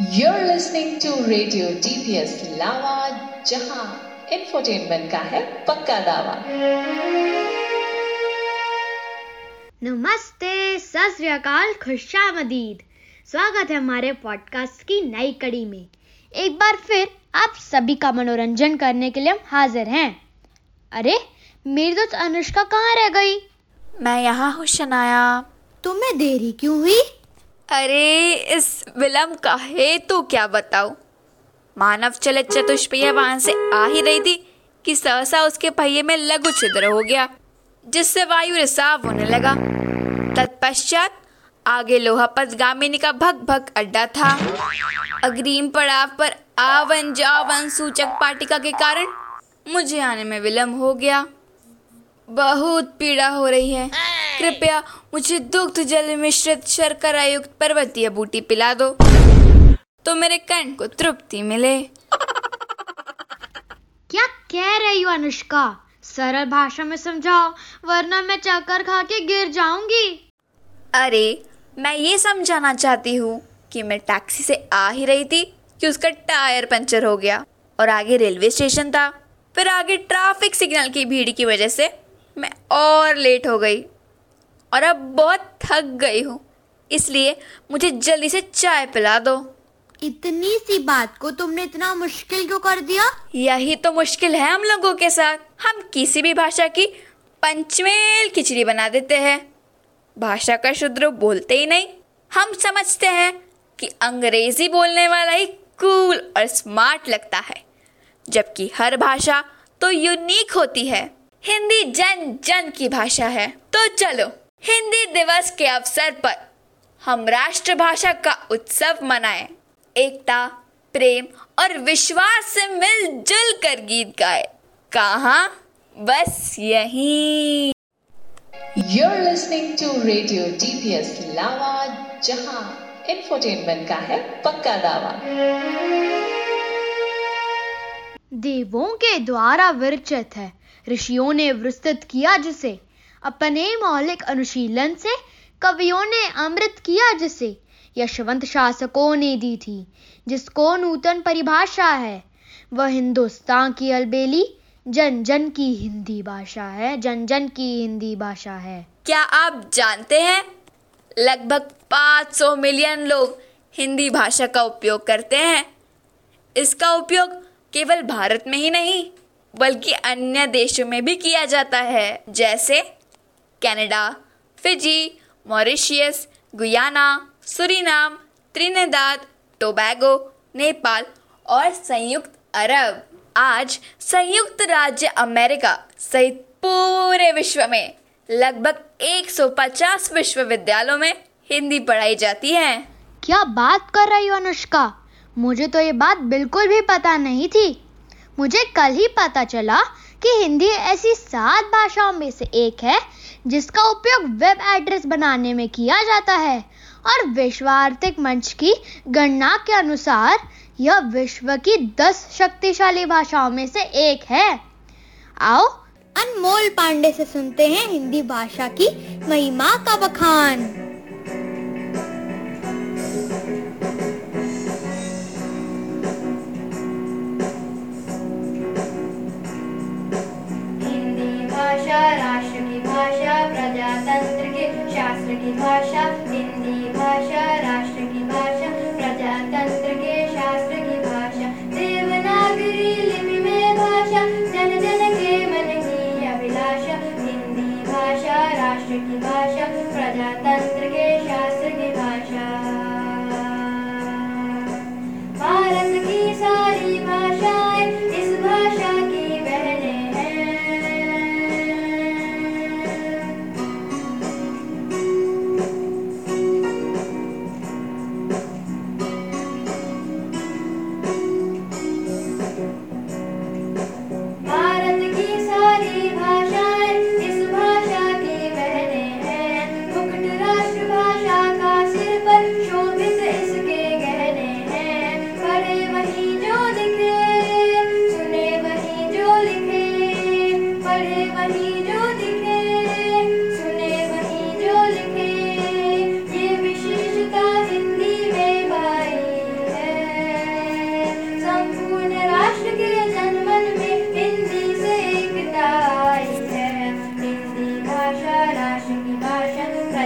You're listening to Radio DPS Lava, जहाँ infotainment का है पक्का दावा। नमस्ते सत श्री अकाल खुशामदीद। स्वागत है हमारे पॉडकास्ट की नई कड़ी में। एक बार फिर आप सभी का मनोरंजन करने के लिए हम हाजिर हैं। अरे मेरी दोस्त अनुष्का कहाँ रह गई? मैं यहाँ हूँ शनाया। तुम्हें देरी क्यों हुई? अरे, इस विलम्ब का हेतु क्या बताओ मानव चलित चतुष्पैया वाहन से आ ही रही थी कि सहसा उसके पहिए में लघु छिद्र हो गया, जिससे वायु रिसाव होने लगा। तत्पश्चात आगे लोहा गामिनी का भग भग अड्डा था। अग्रिम पड़ाव पर आवन जावन सूचक पाटिका के कारण मुझे आने में विलम्ब हो गया। बहुत पीड़ा हो रही है। कृपया मुझे दुग्ध जल मिश्रित शर्करा युक्त पर्वतीय बूटी पिला दो तो मेरे कंठ को तृप्ति मिले। क्या कह रही हो अनुष्का? सरल भाषा में समझाओ वरना मैं चक्कर खा के गिर जाऊँगी। अरे मैं ये समझाना चाहती हूँ कि मैं टैक्सी से आ ही रही थी कि उसका टायर पंचर हो गया और आगे रेलवे स्टेशन था। फिर आगे ट्रैफ़िक सिग्नल की भीड़ की वजह से मैं और लेट हो गई। और अब बहुत थक गई हूँ। इसलिए मुझे जल्दी से चाय पिला दो। इतनी सी बात को तुमने इतना मुश्किल क्यों कर दिया? यही तो मुश्किल है हम लोगों के साथ। हम किसी भी भाषा की पंचमेल खिचड़ी बना देते हैं। भाषा का शुद्र बोलते ही नहीं। हम समझते हैं कि अंग्रेज़ी बोलने वाला ही कूल और स्मार्ट लगता है। जबकि हर भाषा तो यूनिक होती है। हिंदी जन जन की भाषा है। तो चलो हिंदी दिवस के अवसर पर हम राष्ट्रभाषा का उत्सव मनाएँ। एकता प्रेम और विश्वास से मिलजुल कर गीत गाए। कहा? बस यही। You're listening to Radio DPS Lava, जहाँ इंफोटेनमेंट का है पक्का दावा। देवों के द्वारा विरचित है ऋषियों ने विस्तृत किया जिसे अपने मौलिक अनुशीलन से कवियों ने अमृत किया जिसे यशवंत शासकों ने दी थी, जिसको नूतन परिभाषा है। वह हिंदुस्तान की अलबेली जन जन की हिंदी भाषा है जन जन की हिंदी भाषा है। क्या आप जानते हैं? लगभग 500 मिलियन लोग हिंदी भाषा का उपयोग करते हैं। इसका उपयोग केवल भारत में ही नहीं, बल्कि अन्य देशों में भी किया जाता है, जैसे Canada, Fiji Mauritius Guyana Suriname Trinidad Tobago Nepal और संयुक्त अरब। आज संयुक्त राज्य अमेरिका सहित पूरे विश्व में लगभग 150 विश्वविद्यालयों में हिंदी पढ़ाई जाती है। क्या बात कर रही हो अनुष्का? मुझे तो ये बात बिल्कुल भी पता नहीं थी। मुझे कल ही पता चला कि हिंदी ऐसी सात भाषाओं में से एक है, जिसका उपयोग वेब एड्रेस बनाने में किया जाता है। और विश्व आर्थिक मंच की गणना के अनुसार, यह विश्व की दस शक्तिशाली भाषाओं में से एक है। आओ, अनमोल पांडे से सुनते हैं हिंदी भाषा की महिमा का बखान। भाषा हिन्दीभाषा राष्ट्र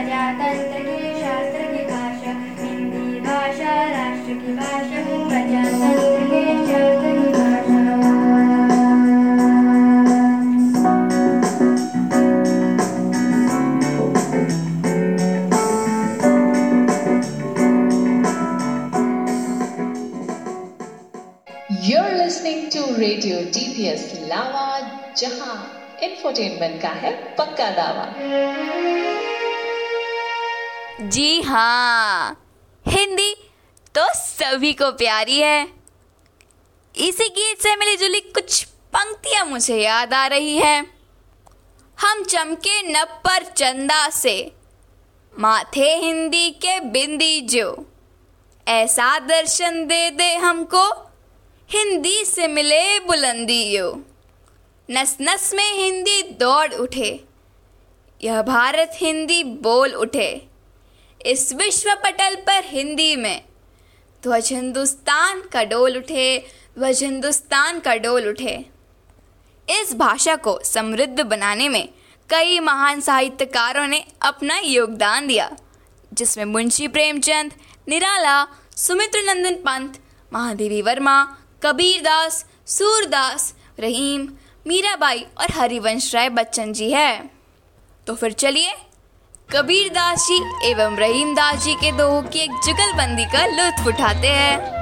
प्रजातंत्र के शास्त्र की भाषा, हिंदी भाषा, राष्ट्र की भाषा, प्रजातंत्र के शास्त्र की You're listening to Radio DPS लावा जहाँ इंफोटेनमेंट का है पक्का दावा। जी हाँ। हिंदी तो सभी को प्यारी है। इसी गीत से मिली जुली कुछ पंक्तियाँ मुझे याद आ रही है। हम चमके नब पर चंदा से, माथे हिंदी के बिंदी जो। ऐसा दर्शन दे दे हमको, हिंदी से मिले बुलंदी यो। नस नस में हिंदी दौड़ उठे, यह भारत हिंदी बोल उठे। इस विश्व पटल पर हिंदी में। ध्वज हिंदुस्तान का डोल उठे ध्वज हिंदुस्तान का डोल उठे। इस भाषा को समृद्ध बनाने में कई महान साहित्यकारों ने अपना योगदान दिया, जिसमें मुंशी प्रेमचंद, निराला सुमित्र नंदन पंत, महादेवी वर्मा, कबीर दास, सूरदास, रहीम, मीराबाई और हरिवंश राय बच्चन जी है। तो फिर चलिए कबीर दास जी एवं रहीम दास जी के दोहों की एक जुगलबंदी का लुत्फ उठाते हैं।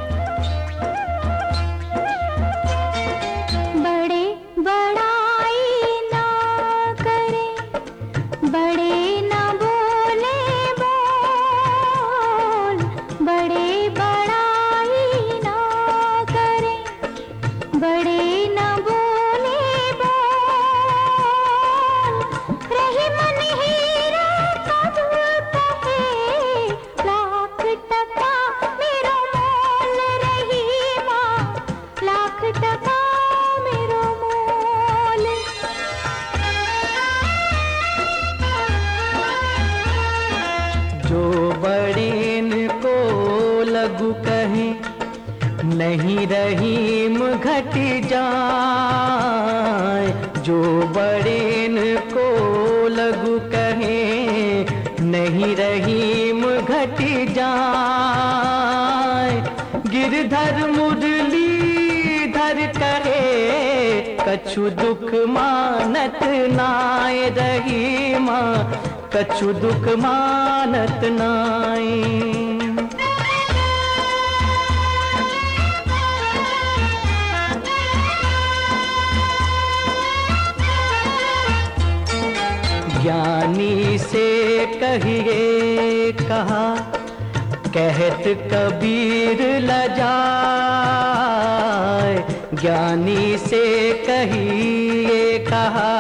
नहीं रहीम घट जाए, जो बड़ेन को लघु कहे, नहीं रहीम घट जाए। गिरधर मुरली धर कहे, कछु दुख मानत नाय रही माँ कछु दुख मानत नाई कहिए, कहा, कहत कबीर लजाए। ज्ञानी से कहिए, कहा,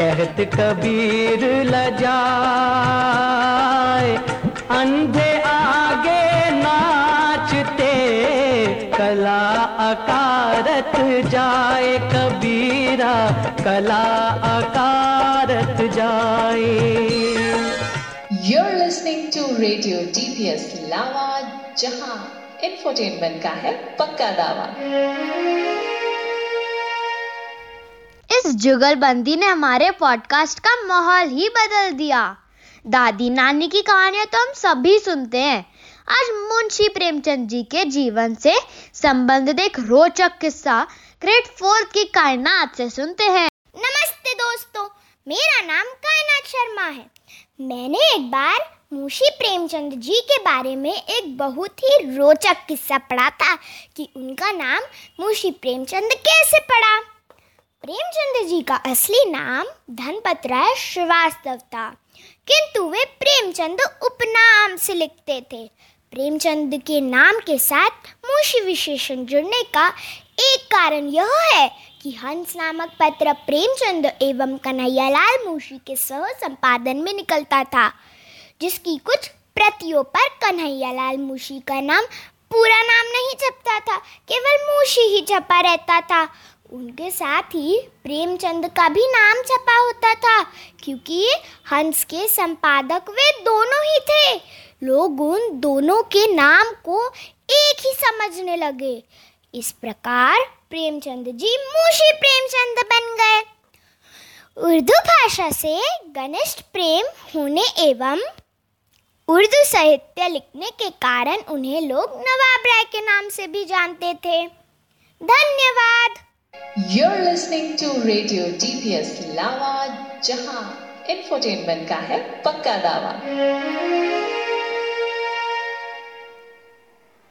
कहत कबीर लजाए। अंधे आगे नाचते, कला अकारत जाए। कबीरा कला अकारत जाए। Listening to Radio DPS Lawa जहाँ इंफोटेनमेंट का है पक्का दावा। इस जुगलबंदी ने हमारे पॉडकास्ट का माहौल ही बदल दिया। दादी नानी की कहानियाँ तो हम सभी सुनते हैं। आज मुंशी प्रेमचंद जी के जीवन से संबंधित एक रोचक किस्सा ग्रेड फोर्थ की कायनात से सुनते हैं। नमस्ते दोस्तों मेरा नाम कायनात शर्मा है। मैंने एक बार मुंशी प्रेमचंद जी के बारे में एक बहुत ही रोचक किस्सा पढ़ा था कि उनका नाम मुंशी प्रेमचंद कैसे पड़ा। प्रेमचंद जी का असली नाम धनपत राय श्रीवास्तव था, किंतु वे प्रेमचंद उपनाम से लिखते थे। प्रेमचंद के नाम के साथ मुंशी विशेषण जुड़ने का एक कारण यह है कि हंस नामक पत्र प्रेमचंद एवं कन्हैयालाल मुंशी के सह संपादन में निकलता था, जिसकी कुछ प्रतियों पर कन्हैयालाल मुंशी का नाम पूरा नाम नहीं छपता था, केवल मुंशी ही छपा रहता था। उनके साथ ही प्रेमचंद का भी नाम छपा होता था, क्योंकि हंस के संपादक वे दोनों ही थे। लोग उन दोनों के नाम को एक ही समझने लगे। इस प्रकार प्रेमचंद जी मुंशी प्रेमचंद बन गए। उर्दू भाषा से घनिष्ठ प्रेम होने एवं उर्दू साहित्य लिखने के कारण उन्हें लोग नवाब राय के नाम से भी जानते थे। धन्यवाद। You're listening to Radio DPS लावा जहाँ इंफोटेनमेंट का है पक्का दावा।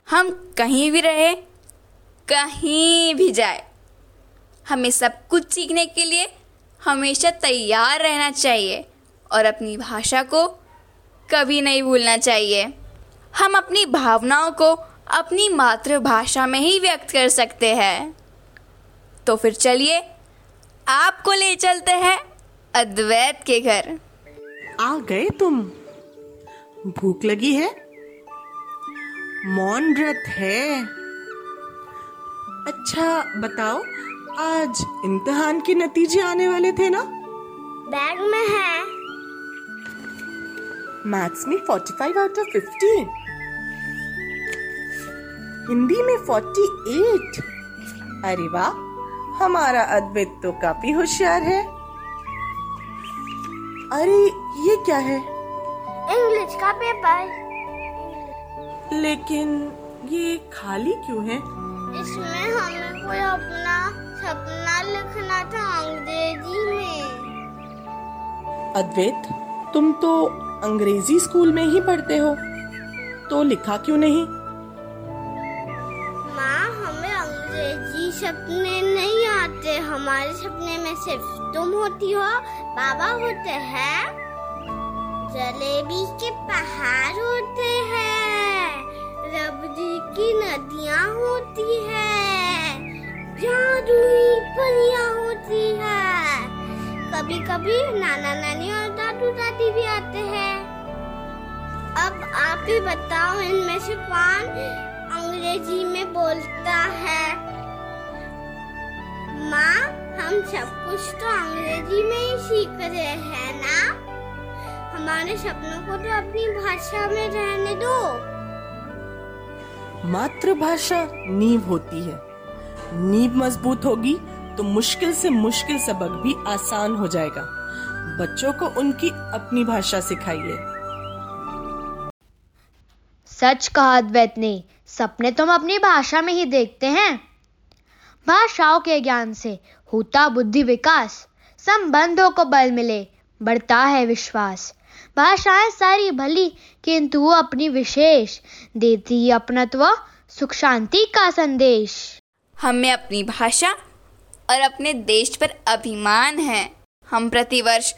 हम कहीं भी रहे कहीं भी जाए। हमें सब कुछ सीखने के लिए हमेशा तैयार रहना चाहिए और अपनी भाषा को कभी नहीं भूलना चाहिए। हम अपनी भावनाओं को अपनी मातृभाषा में ही व्यक्त कर सकते हैं। तो फिर चलिए, आपको ले चलते हैं अद्वैत के घर। आ गए तुम। भूख लगी है? मौन व्रत है। अच्छा बताओ आज इम्तिहान के नतीजे आने वाले थे ना? बैग में है। मैथ्स में 45 आउट ऑफ़ 15 हिंदी में 48 अरे वाह हमारा अद्वैत तो काफ़ी होशियार है। अरे ये क्या है? इंग्लिश का पेपर लेकिन ये खाली क्यों है? इसमें हमें कोई अपना सपना लिखना था अंग्रेज़ी में। अद्वैत तुम तो अंग्रेज़ी स्कूल में ही पढ़ते हो तो लिखा क्यों नहीं? माँ हमें अंग्रेज़ी सपने नहीं आते हमारे सपने में सिर्फ़ तुम होती हो बाबा होते हैं। जलेबी के पहाड़ होते हैं। रबड़ी की नदियाँ होती है। जादुई परियाँ होती है। कभी कभी नाना नानी और दादू दादी भी आते हैं। अब आप ही बताओ, इनमें से कौन अंग्रेज़ी में बोलता है? माँ, हम सब कुछ तो अंग्रेज़ी में ही सीख रहे हैं ना? हमारे सपनों को तो अपनी भाषा में रहने दो। मातृभाषा नींव होती है। नींव मज़बूत होगी तो मुश्किल से मुश्किल सबक भी आसान हो जाएगा। बच्चों को उनकी अपनी भाषा सिखाइए। सच कहा अद्वैत ने, सपने तुम अपनी भाषा में ही देखते हैं। भाषाओं के ज्ञान से होता बुद्धि विकास, संबंधों को बल मिले, बढ़ता है विश्वास। भाषाएँ सारी भली, किंतु वो अपनी विशेष। देती अपनत्व सुख शांति का संदेश। हमें अपनी भाषा और अपने देश पर अभिमान है। हम प्रतिवर्ष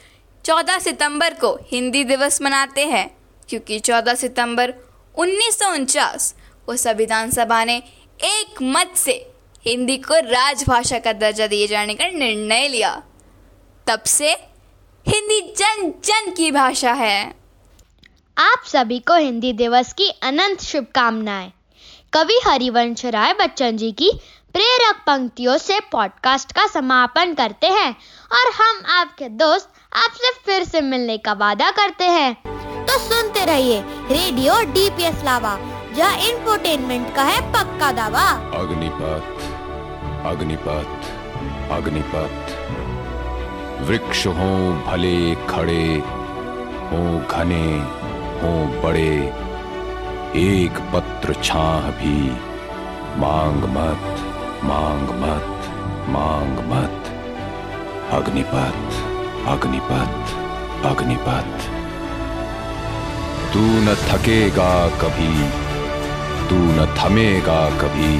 14 सितंबर को हिंदी दिवस मनाते हैं, क्योंकि 14 सितंबर उन्नीस को संविधान सभा ने एक मत से हिंदी को राजभाषा का दर्जा दिए जाने का निर्णय लिया। तब से हिंदी जन जन की भाषा है। आप सभी को हिंदी दिवस की अनंत शुभकामनाएँ। कवि हरिवंश राय बच्चन जी की प्रेरक पंक्तियों से पॉडकास्ट का समापन करते हैं और हम आपके दोस्त आपसे फिर से मिलने का वादा करते हैं। तो सुनते रहिए रेडियो डीपीएस लावा जहाँ इंफोटेनमेंट का है पक्का दावा। अग्निपथ अग्निपथ अग्निपथ वृक्ष हो भले खड़े, हो घने, हो बड़े, एक पत्र छाह भी, मांग मत मांग मत मांग मत, अग्निपथ अग्निपथ अग्निपथ। तू न थकेगा कभी, तू न थमेगा कभी,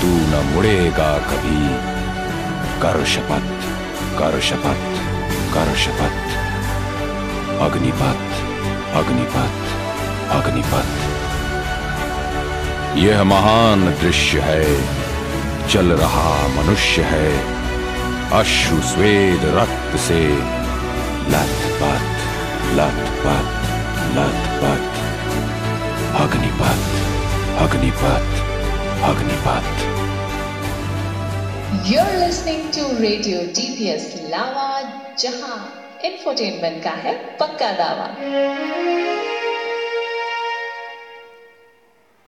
तू न मुड़ेगा कभी कर शपथ कर शपथ कर शपथ। अग्निपथ अग्निपथ अग्निपथ यह महान दृश्य है, चल रहा मनुष्य है, अश्रु स्वेद रक्त से। लथपथ लथपथ लथपथ Agnipath Agnipath Agnipath You're listening to Radio DPS लावा जहाँ इंफोटेनमेंट का है पक्का दावा